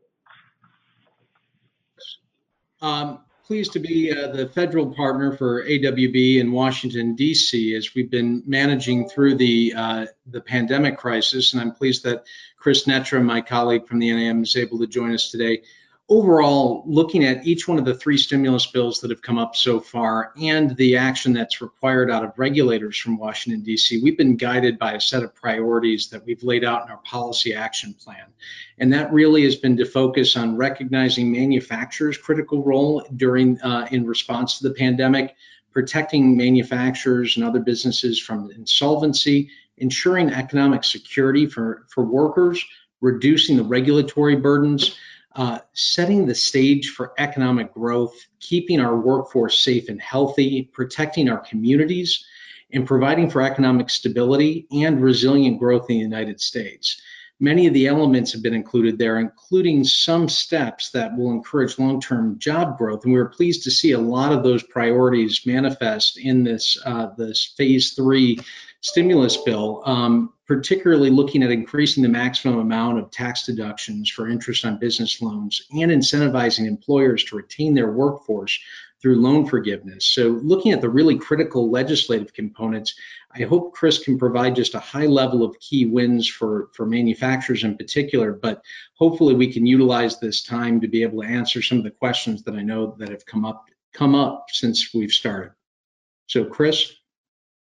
Um, pleased to be uh, the federal partner for AWB in Washington D.C. as we've been managing through the uh, the pandemic crisis, and I'm pleased that Chris Netram, my colleague from the NAM, is able to join us today overall, looking at each one of the three stimulus bills that have come up so far and the action that's required out of regulators from Washington, D.C., we've been guided by a set of priorities that we've laid out in our policy action plan. And that really has been to focus on recognizing manufacturers' critical role during uh, in response to the pandemic, protecting manufacturers and other businesses from insolvency, ensuring economic security for, for workers, reducing the regulatory burdens, uh, setting the stage for economic growth, keeping our workforce safe and healthy, protecting our communities, and providing for economic stability and resilient growth in the United States. Many of the elements have been included there, including some steps that will encourage long-term job growth. And we were pleased to see a lot of those priorities manifest in this uh, this phase three stimulus bill, um, particularly looking at increasing the maximum amount of tax deductions for interest on business loans and incentivizing employers to retain their workforce through loan forgiveness. So looking at the really critical legislative components, I hope Chris can provide just a high level of key wins for, for manufacturers in particular, but hopefully we can utilize this time to be able to answer some of the questions that I know that have come up come up since we've started. So Chris?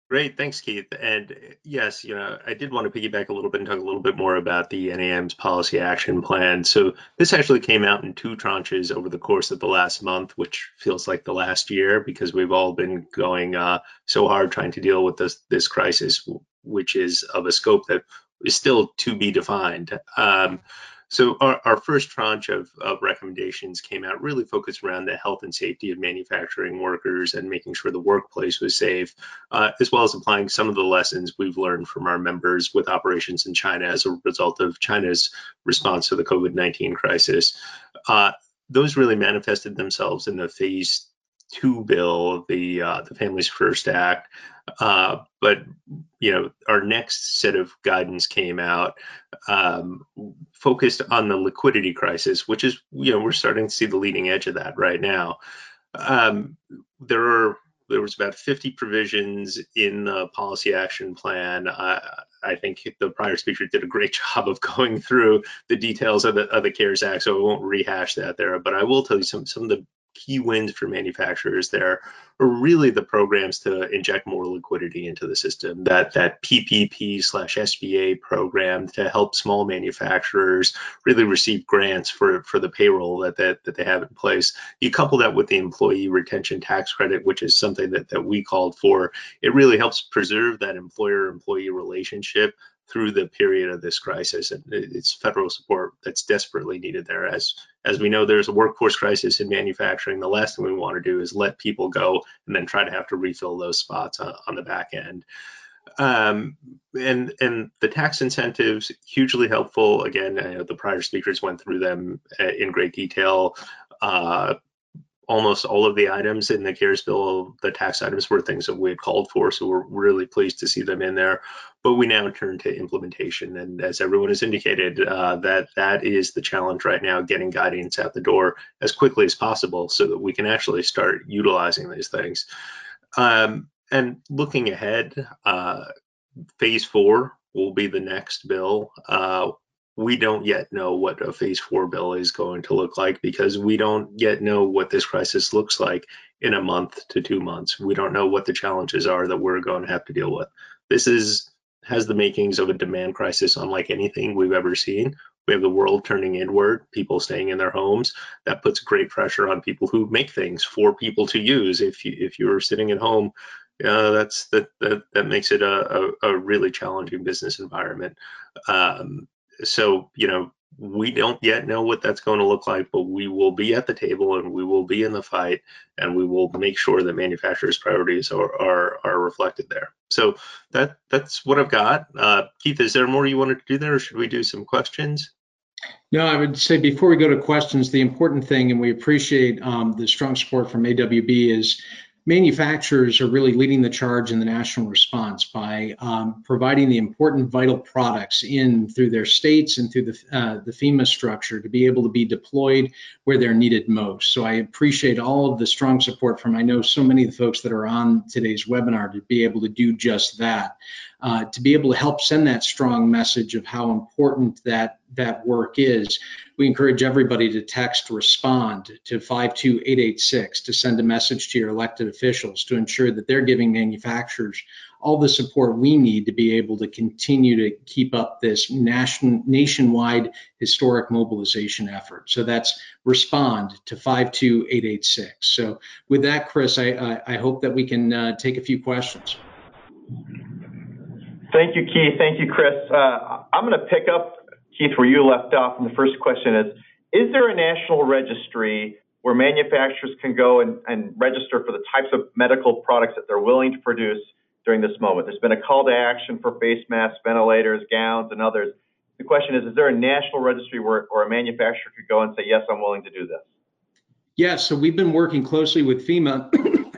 Great, thanks, Keith. And yes, you know, I did want to piggyback a little bit and talk a little bit more about the NAM's policy action plan. So this actually came out in two tranches over the course of the last month, which feels like the last year because we've all been going uh, so hard trying to deal with this this crisis, which is of a scope that is still to be defined. Um, so our, our first tranche of, of recommendations came out really focused around the health and safety of manufacturing workers and making sure the workplace was safe, uh, as well as applying some of the lessons we've learned from our members with operations in China as a result of China's response to the COVID-19 crisis. Uh, those really manifested themselves in the phase two bill, the uh, the Families First Act. Uh, but you know, our next set of guidance came out um, focused on the liquidity crisis, which is you know we're starting to see the leading edge of that right now. Um, there are there was about 50 provisions in the policy action plan. I, I think the prior speaker did a great job of going through the details of the, of the CARES Act, so I won't rehash that there. But I will tell you some some of the key wins for manufacturers there are really the programs to inject more liquidity into the system. That that PPP slash SBA program to help small manufacturers really receive grants for for the payroll that that, that they have in place. You couple that with the employee retention tax credit, which is something that that we called for. It really helps preserve that employer employee relationship through the period of this crisis. And it's federal support that's desperately needed there. As as we know, there's a workforce crisis in manufacturing. The last thing we want to do is let people go and then try to have to refill those spots on, on the back end. Um, and and the tax incentives hugely helpful. Again, the prior speakers went through them uh, in great detail. Uh, almost all of the items in the CARES bill, the tax items were things that we had called for, so we're really pleased to see them in there. But we now turn to implementation, and as everyone has indicated, uh, that that is the challenge right now: getting guidance out the door as quickly as possible, so that we can actually start utilizing these things. Um, and looking ahead, uh, phase four will be the next bill. Uh, we don't yet know what a phase four bill is going to look like because we don't yet know what this crisis looks like in a month to two months. We don't know what the challenges are that we're going to have to deal with. This is has the makings of a demand crisis unlike anything we've ever seen. We have the world turning inward, people staying in their homes. That puts great pressure on people who make things for people to use. If you if you're sitting at home, uh, that's that, that that makes it a, a, a really challenging business environment. Um, so you know we don't yet know what that's going to look like, but we will be at the table and we will be in the fight, and we will make sure that manufacturers' priorities are are, are reflected there. So that that's what I've got. Uh, Keith, is there more you wanted to do there, or should we do some questions? No, I would say before we go to questions, the important thing, and we appreciate um, the strong support from AWB, is manufacturers are really leading the charge in the national response by um, providing the important vital products in through their states and through the, uh, the FEMA structure to be able to be deployed where they're needed most. So I appreciate all of the strong support from I know so many of the folks that are on today's webinar to be able to do just that uh, to be able to help send that strong message of how important that that work is. We encourage everybody to text respond to 52886 to send a message to your elected officials to ensure that they're giving manufacturers all the support we need to be able to continue to keep up this nation, nationwide historic mobilization effort. So that's respond to 52886. So with that, Chris, I, I, I hope that we can uh, take a few questions. Thank you, Keith. Thank you, Chris. Uh, I'm going to pick up, Keith, where you left off. And the first question is Is there a national registry where manufacturers can go and, and register for the types of medical products that they're willing to produce during this moment? There's been a call to action for face masks, ventilators, gowns, and others. The question is Is there a national registry where, where a manufacturer could go and say, Yes, I'm willing to do this? Yes, so we've been working closely with FEMA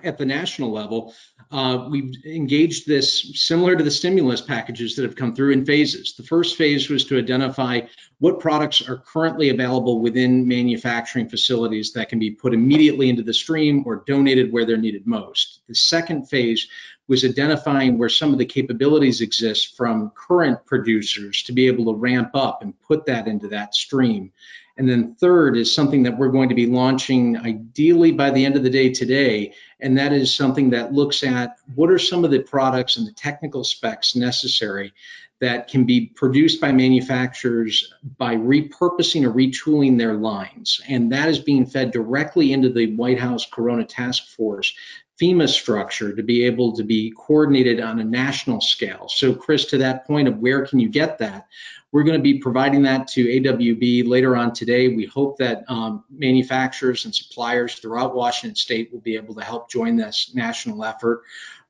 at the national level uh, we've engaged this similar to the stimulus packages that have come through in phases. The first phase was to identify what products are currently available within manufacturing facilities that can be put immediately into the stream or donated where they're needed most. The second phase was identifying where some of the capabilities exist from current producers to be able to ramp up and put that into that stream. And then third is something that we're going to be launching ideally by the end of the day today. And that is something that looks at what are some of the products and the technical specs necessary that can be produced by manufacturers by repurposing or retooling their lines. And that is being fed directly into the White House Corona Task Force FEMA structure to be able to be coordinated on a national scale. So, Chris, to that point of where can you get that? We're going to be providing that to AWB later on today. We hope that um, manufacturers and suppliers throughout Washington state will be able to help join this national effort.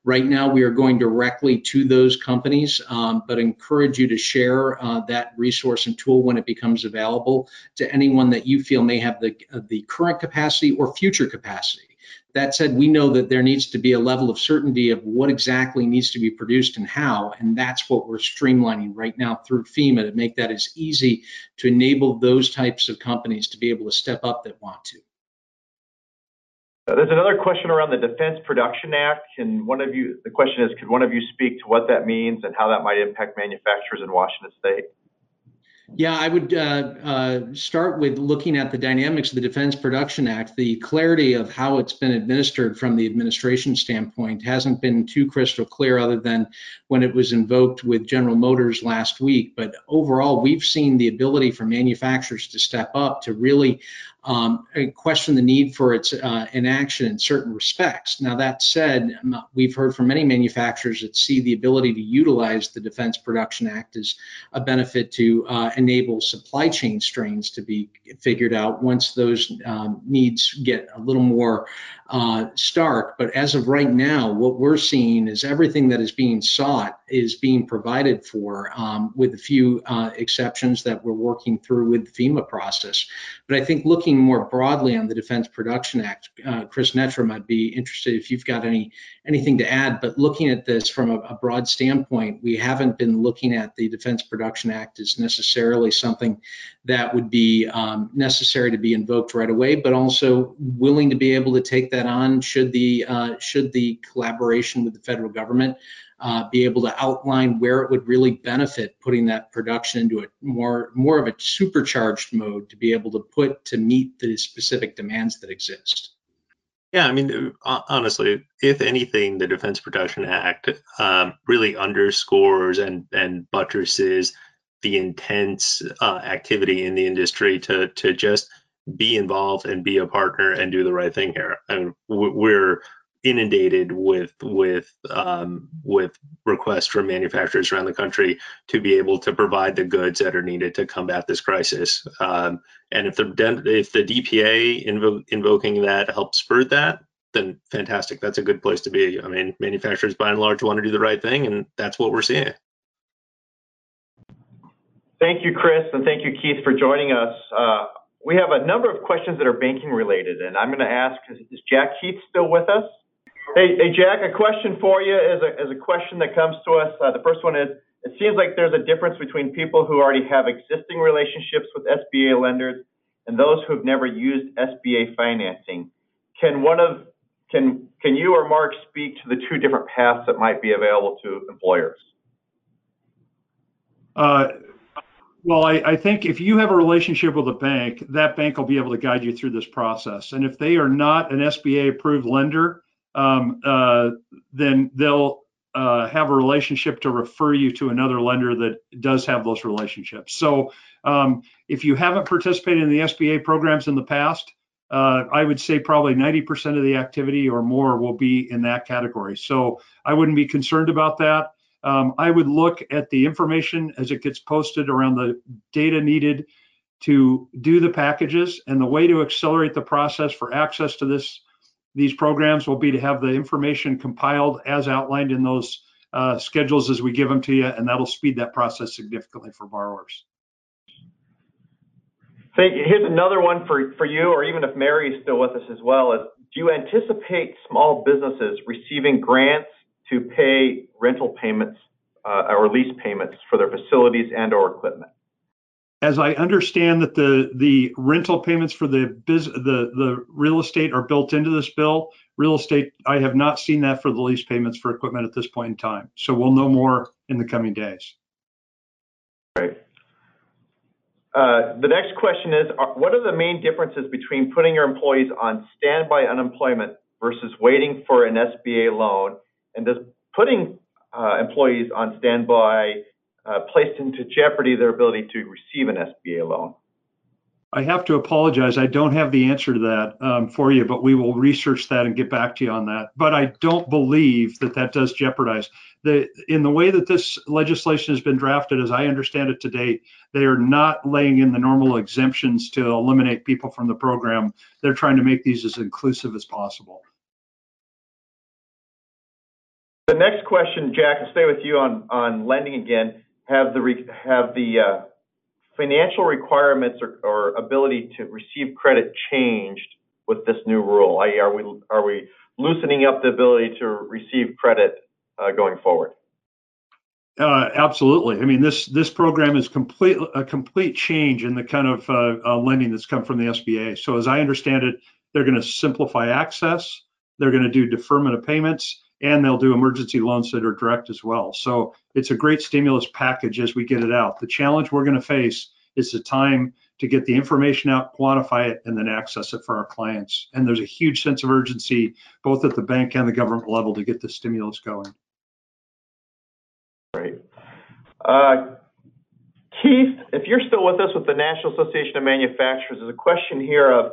Right now, we are going directly to those companies, um, but encourage you to share uh, that resource and tool when it becomes available to anyone that you feel may have the, uh, the current capacity or future capacity. That said, we know that there needs to be a level of certainty of what exactly needs to be produced and how, and that's what we're streamlining right now through FEMA to make that as easy to enable those types of companies to be able to step up that want to. Uh, there's another question around the Defense Production Act. Can one of you, the question is, could one of you speak to what that means and how that might impact manufacturers in Washington State? Yeah, I would uh, uh, start with looking at the dynamics of the Defense Production Act. The clarity of how it's been administered from the administration standpoint hasn't been too crystal clear, other than when it was invoked with General Motors last week. But overall, we've seen the ability for manufacturers to step up to really um, question the need for its uh, inaction in certain respects. Now, that said, we've heard from many manufacturers that see the ability to utilize the Defense Production Act as a benefit to uh, enable supply chain strains to be figured out once those um, needs get a little more uh, stark. But as of right now, what we're seeing is everything that is being sought is being provided for, um, with a few uh, exceptions that we're working through with the FEMA process. But I think looking more broadly on the Defense Production Act, uh, Chris Netram, I'd be interested if you've got any anything to add. But looking at this from a, a broad standpoint, we haven't been looking at the Defense Production Act as necessarily something that would be um, necessary to be invoked right away, but also willing to be able to take that on should the uh, should the collaboration with the federal government uh, be able to outline where it would really benefit putting that production into a more more of a supercharged mode to be able to put to meet the specific demands that exist. Yeah, I mean, uh, honestly, if anything, the Defense Production Act um, really underscores and and buttresses the intense uh, activity in the industry to to just be involved and be a partner and do the right thing here. I And we're inundated with with um, with requests from manufacturers around the country to be able to provide the goods that are needed to combat this crisis. Um, and if the if the DPA invo- invoking that helps spur that, then fantastic. That's a good place to be. I mean, manufacturers by and large want to do the right thing, and that's what we're seeing. Thank you, Chris, and thank you, Keith, for joining us. Uh, we have a number of questions that are banking related, and I'm going to ask, is Jack Heath still with us? Hey, hey, Jack, a question for you is a, question that comes to us. Uh, the first one is, it seems like there's a difference between people who already have existing relationships with SBA lenders and those who have never used SBA financing. Can one of can can you or Mark speak to the two different paths that might be available to employers? Uh, well, I, I, think if you have a relationship with a bank, that bank will be able to guide you through this process. And if they are not an SBA approved lender, um, uh, then they'll uh, have a relationship to refer you to another lender that does have those relationships. So um, if you haven't participated in the SBA programs in the past, uh, I would say probably 90% of the activity or more will be in that category. So I wouldn't be concerned about that. Um, I would look at the information as it gets posted around the data needed to do the packages and the way to accelerate the process for access to this these programs will be to have the information compiled as outlined in those uh, schedules as we give them to you, and that'll speed that process significantly for borrowers. Thank you. Here's another one for, for you, or even if Mary is still with us as well, is do you anticipate small businesses receiving grants to pay rental payments uh, or lease payments for their facilities and or equipment? As I understand that the the rental payments for the biz the the real estate are built into this bill. Real estate, I have not seen that for the lease payments for equipment at this point in time. So we'll know more in the coming days. Great. Uh, the next question is, are, what are the main differences between putting your employees on standby unemployment versus waiting for an SBA loan? And does putting uh, employees on standby placed into jeopardy their ability to receive an SBA loan? I have to apologize. I don't have the answer to that um, for you, but we will research that and get back to you on that. But I don't believe that that does jeopardize the in the way that this legislation has been drafted, as I understand it to date. They are not laying in the normal exemptions to eliminate people from the program. They're trying to make these as inclusive as possible. The next question, Jack, I'll stay with you on on lending again have the have the uh, financial requirements or, or, ability to receive credit changed with this new rule? I.e., are we are we loosening up the ability to receive credit uh, going forward? Uh, absolutely. I mean, this this program is complete a complete change in the kind of uh, uh lending that's come from the SBA. So, as I understand it, they're going to simplify access. They're going to do deferment of payments and they'll do emergency loans that are direct as well. So it's a great stimulus package as we get it out. The challenge we're going to face is the time to get the information out, quantify it, and then access it for our clients. And there's a huge sense of urgency, both at the bank and the government level, to get the stimulus going. Great. Uh, Keith, if you're still with us with the National Association of Manufacturers, there's a question here of,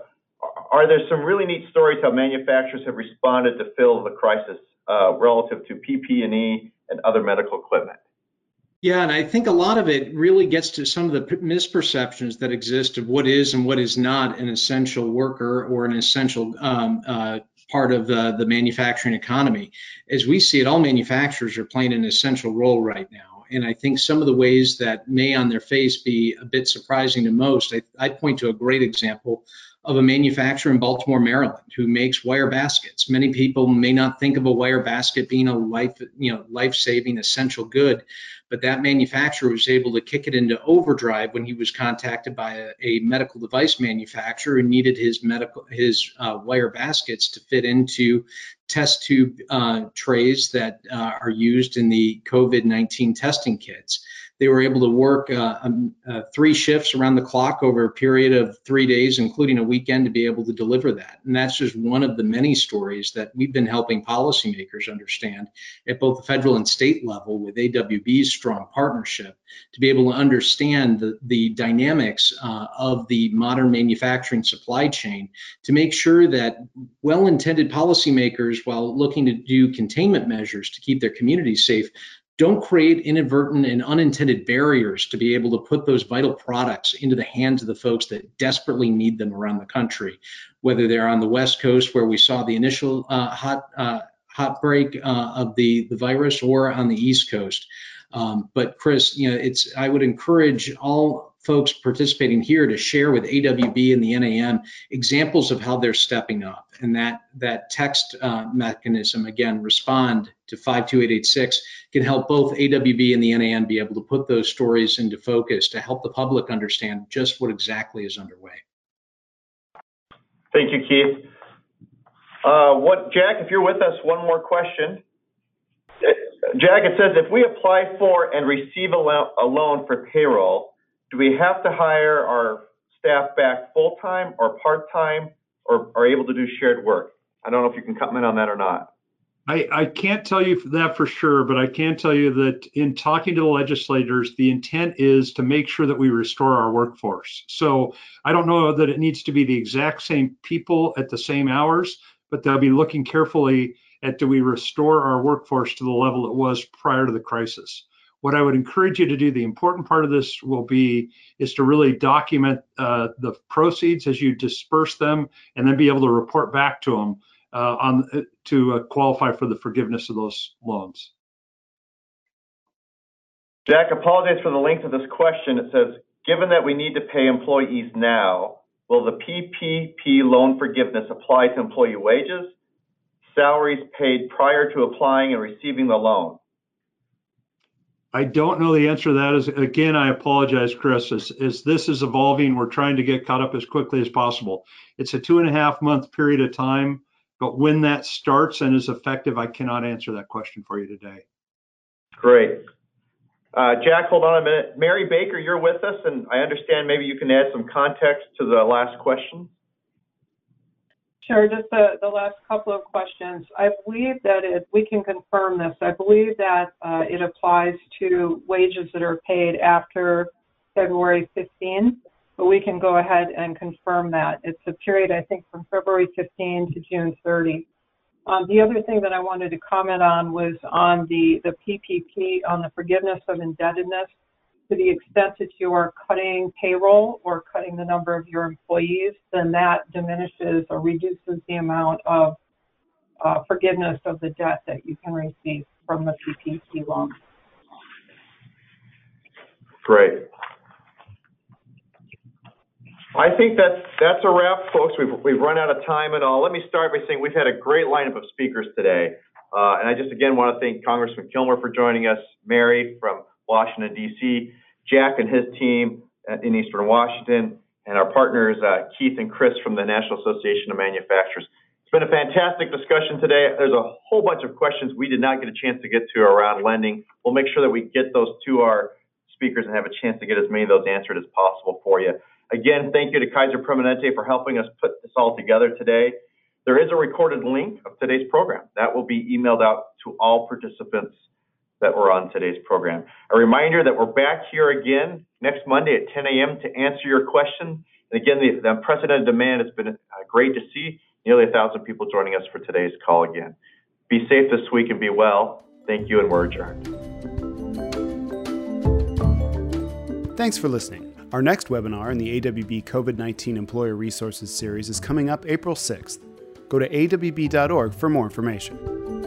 are there some really neat stories how manufacturers have responded to fill the crisis relative to PPE and other medical equipment? Yeah, and I think a lot of it really gets to some of the misperceptions that exist of what is and what is not an essential worker or an essential um, uh, part of the, the manufacturing economy. As we see it, all manufacturers are playing an essential role right now. And I think some of the ways that may on their face be a bit surprising to most, I, I point to a great example of a manufacturer in Baltimore, Maryland, who makes wire baskets. Many people may not think of a wire basket being a life, you know, life-saving essential good, but that manufacturer was able to kick it into overdrive when he was contacted by a, a medical device manufacturer who needed his medical his uh, wire baskets to fit into test tube uh, trays that uh, are used in the COVID-19 testing kits they were able to work uh, um, uh, three shifts around the clock over a period of three days, including a weekend, to be able to deliver that. And that's just one of the many stories that we've been helping policymakers understand at both the federal and state level with AWB's strong partnership to be able to understand the, the dynamics uh, of the modern manufacturing supply chain to make sure that well-intended policymakers, while looking to do containment measures to keep their communities safe, don't create inadvertent and unintended barriers to be able to put those vital products into the hands of the folks that desperately need them around the country, whether they're on the West Coast where we saw the initial uh, hot uh, uh, of the, the virus or on the East Coast. Um, but Chris, you know, it's I would encourage all folks participating here to share with AWB and the NAM examples of how they're stepping up. And that, that text uh, mechanism, again, respond to 52886, can help both AWB and the NAM be able to put those stories into focus to help the public understand just what exactly is underway. Thank you, Keith. Uh, what, Jack, if you're with us, one more question. Jack, it says if we apply for and receive a, a loan for payroll, do we have to hire our staff back full-time or part-time or are able to do shared work? I don't know if you can comment on that or not. I, I can't tell you that for sure, but I can tell you that in talking to the legislators, the intent is to make sure that we restore our workforce. So I don't know that it needs to be the exact same people at the same hours, but they'll be looking carefully at do we restore our workforce to the level it was prior to the crisis what I would encourage you to do, the important part of this will be, is to really document uh, the proceeds as you disperse them and then be able to report back to them uh, on uh, to uh, qualify for the forgiveness of those loans. Jack, apologize for the length of this question. It says, given that we need to pay employees now, will the PPP loan forgiveness apply to employee wages, salaries paid prior to applying and receiving the loan? I don't know the answer to that. Is again, I apologize, Chris. As this is evolving, we're trying to get caught up as quickly as possible. It's a two and a half month period of time, but when that starts and is effective, I cannot answer that question for you today. Great. Uh, Jack, hold on a minute. Mary Baker, you're with us, and I understand maybe you can add some context to the last question. Sure, just the, last couple of questions. I believe that we can confirm this. I believe that uh, it applies to wages that are paid after February 15, but we can go ahead and confirm that. It's a period, I think, from February 15 to June 30. Um, the other thing that I wanted to comment on was on the PPP, on the forgiveness of indebtedness to the extent that you are cutting payroll or cutting the number of your employees, then that diminishes or reduces the amount of uh, forgiveness of the debt that you can receive from the PPP loan. Great. I think that's that's a wrap, folks. We've we've run out of time and all. Let me start by saying we've had a great lineup of speakers today, uh, and I just again want to thank Congressman Kilmer for joining us, Mary from Washington, D.C., Jack and his team in Eastern Washington, and our partners, uh, Keith and Chris from the National Association of Manufacturers. It's been a fantastic discussion today. There's a whole bunch of questions we did not get a chance to get to around lending. We'll make sure that we get those to our speakers and have a chance to get as many of those answered as possible for you. Again, thank you to Kaiser Permanente for helping us put this all together today. There is a recorded link of today's program that will be emailed out to all participants that were on today's program. A reminder that we're back here again next Monday at 10 a.m. to answer your question. And again, the, the unprecedented demand has been uh, great to see. Nearly a thousand people joining us for today's call again. Be safe this week and be well. Thank you, and we're adjourned. Thanks for listening. Our next webinar in the AWB COVID 19 Employer Resources series is coming up April 6th. Go to awb.org for more information.